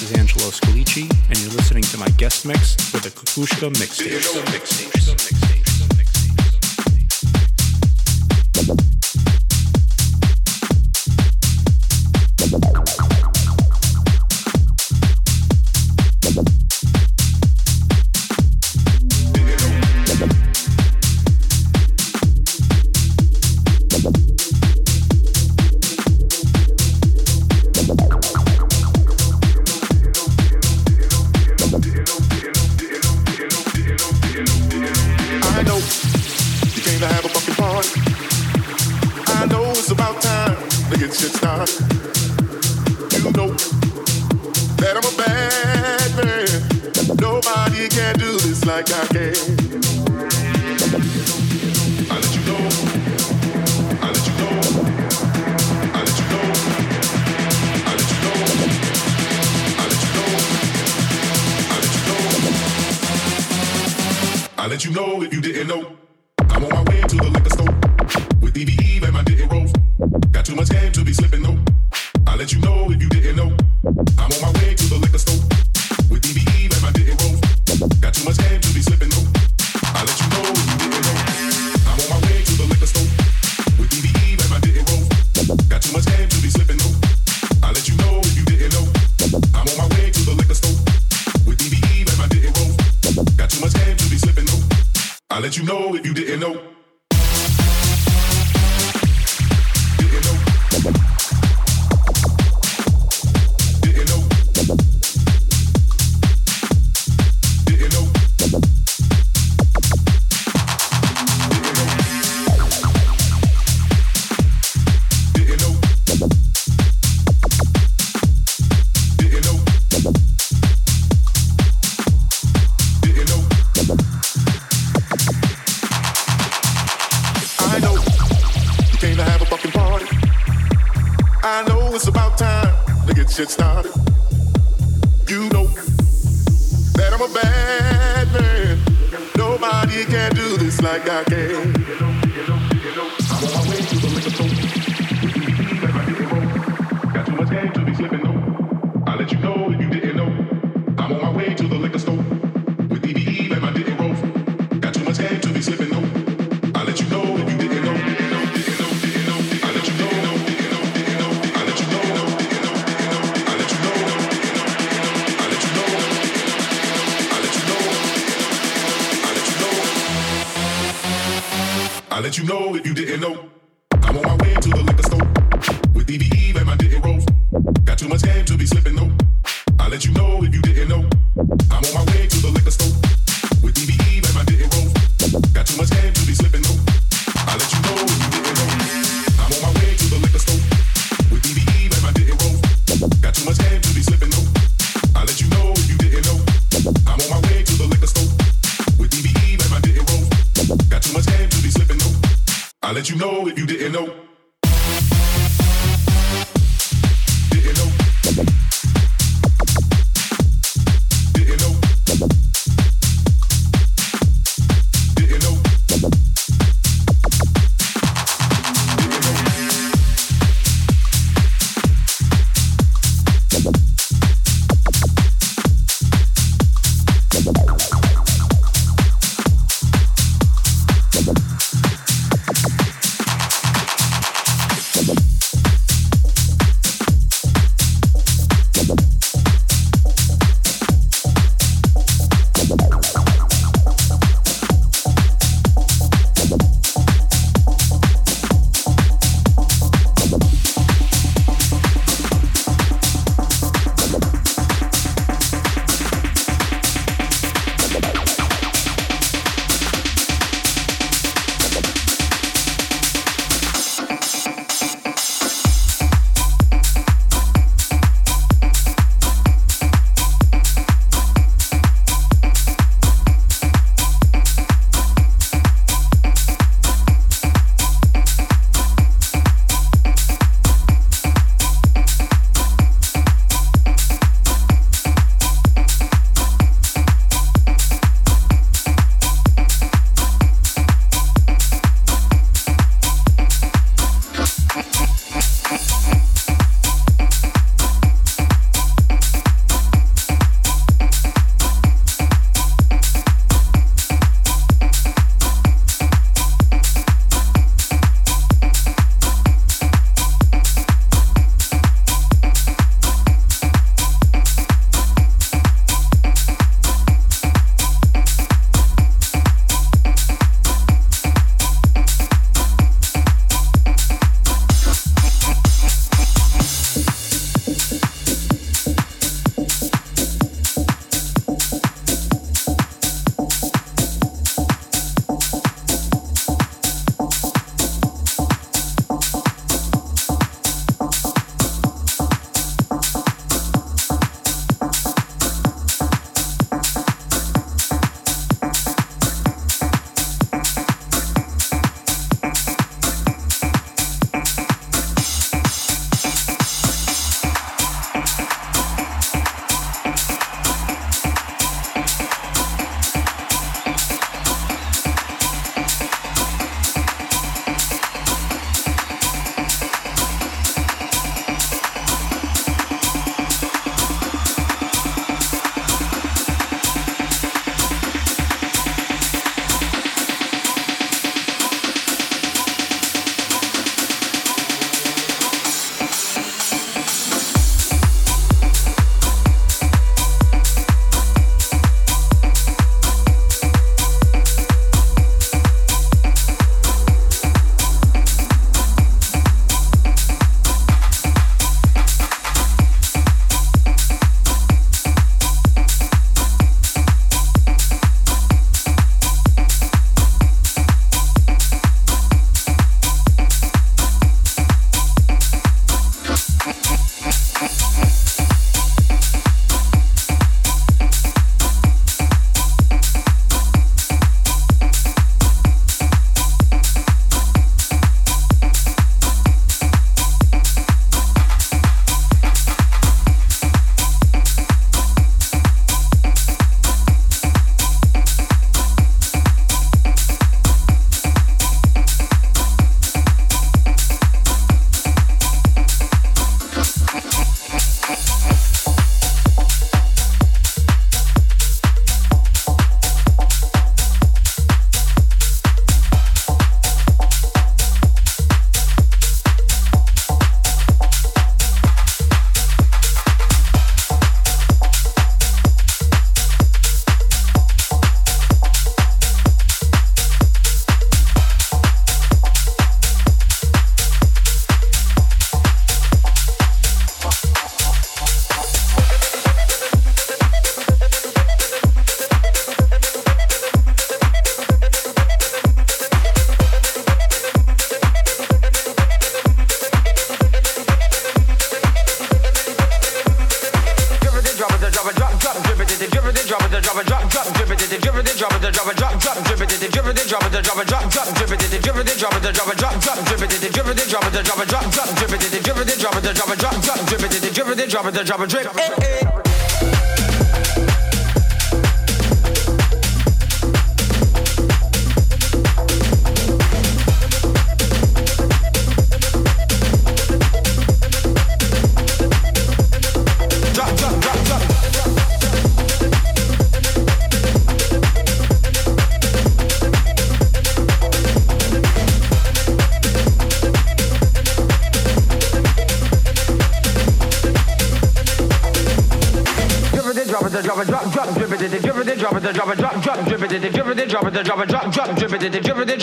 this is Angelo Scalici, and you're listening to my guest mix for the Kukushka Mixtape. drop like got game.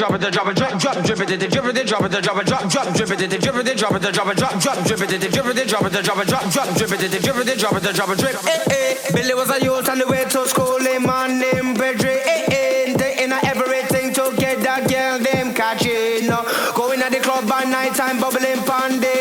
Drop it, drop it, drop, drop, drip it, drip it, drop it, drop it, drop, drop, drip it, drip it, drop it, drop it, drop, drop, drip it, drip it, drop it, drop it, drop, drop, drip it, drip it, drop it, drop drip. Eh eh, Billy was a youth on the way to school, him man named Pedri. Eh eh, they in everything to get that girl them catching. Going at the club by night time, bubbling pandy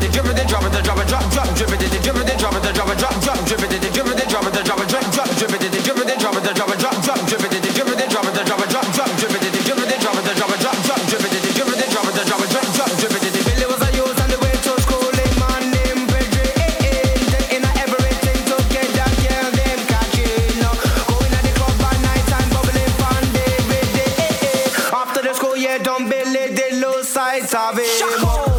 savemos.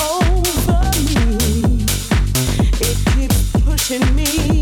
over me. It keeps pushing me.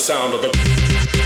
Sound of the.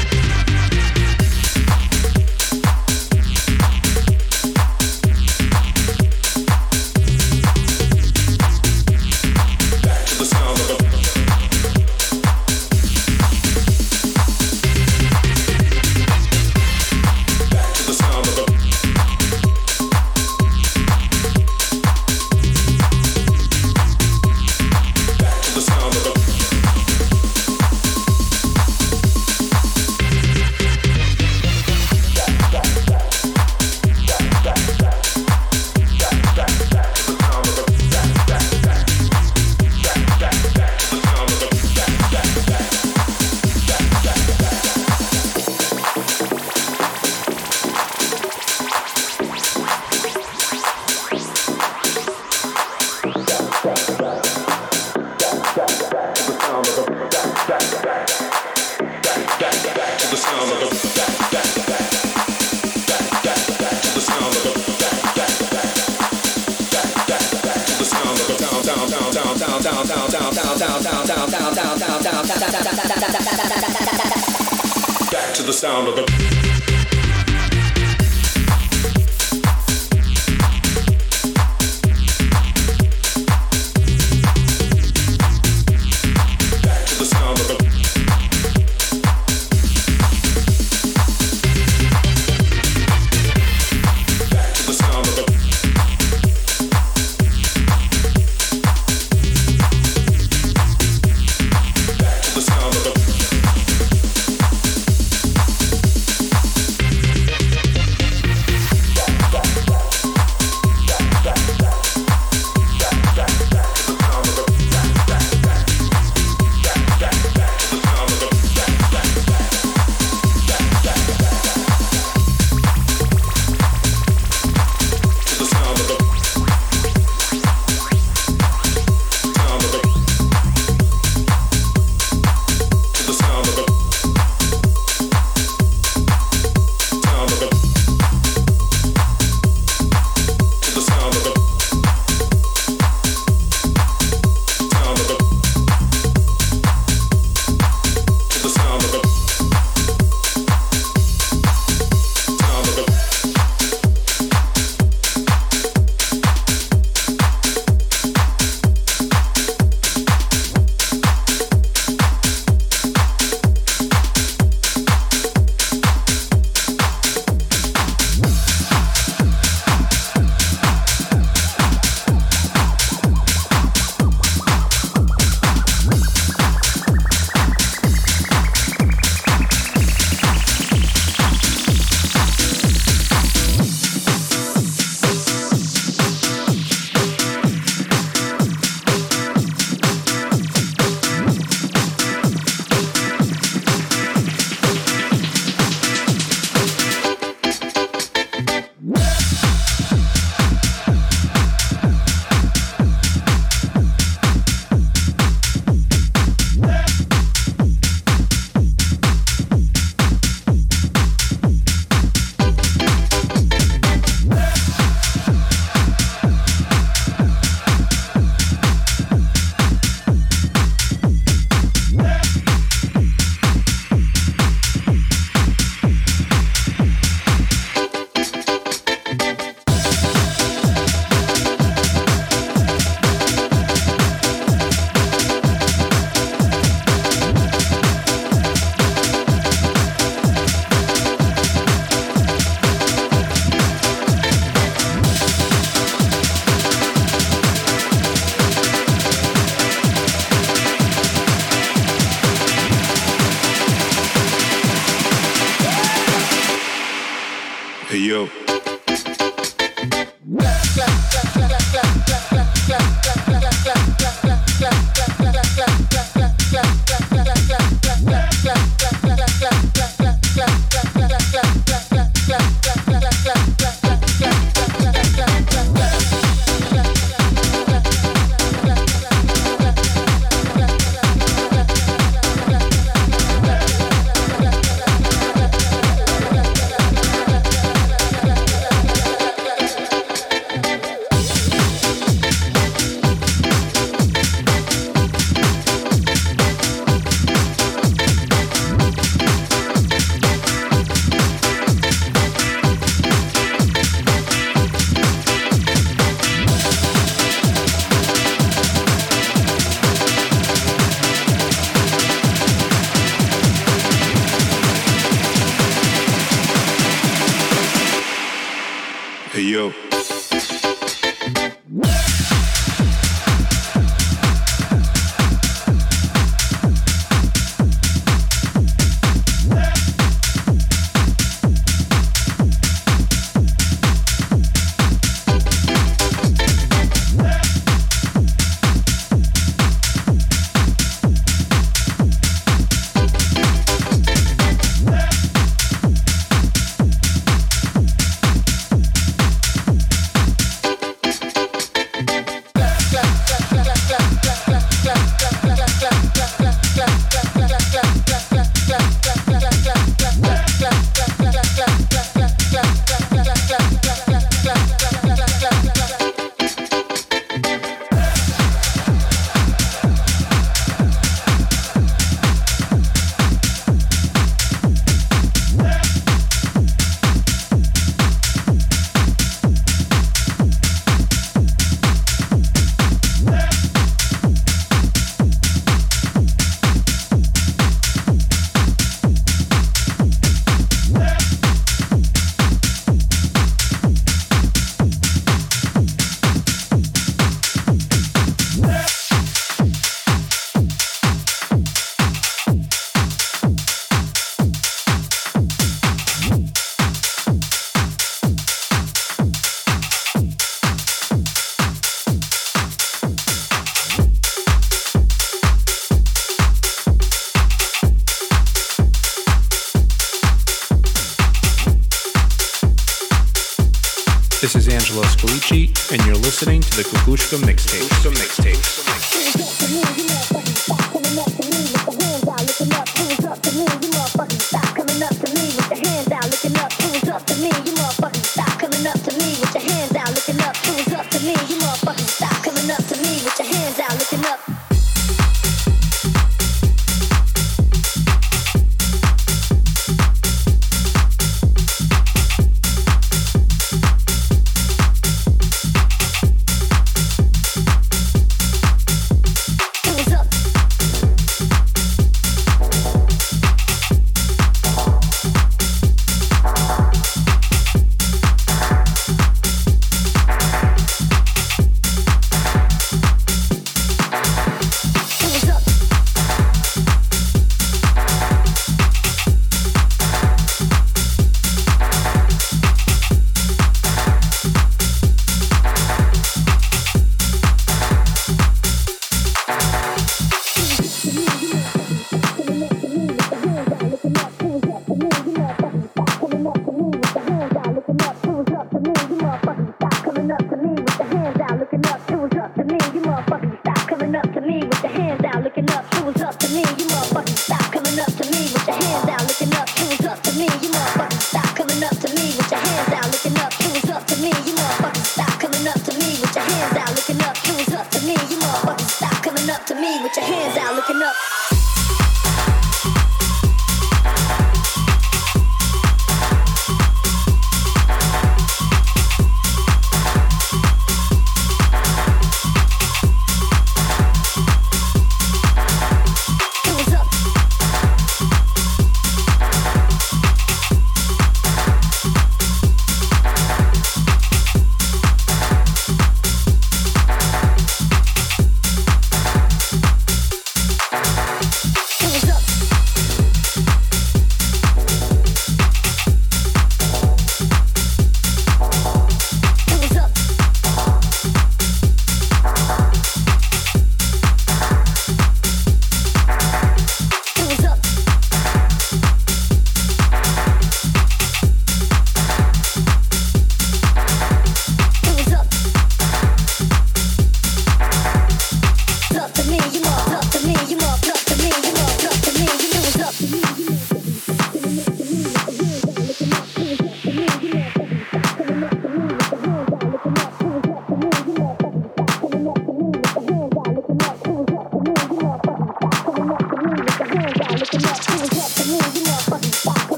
This is Angelo Scalici, and you're listening to the Kukushka Mixtape. Mixtape.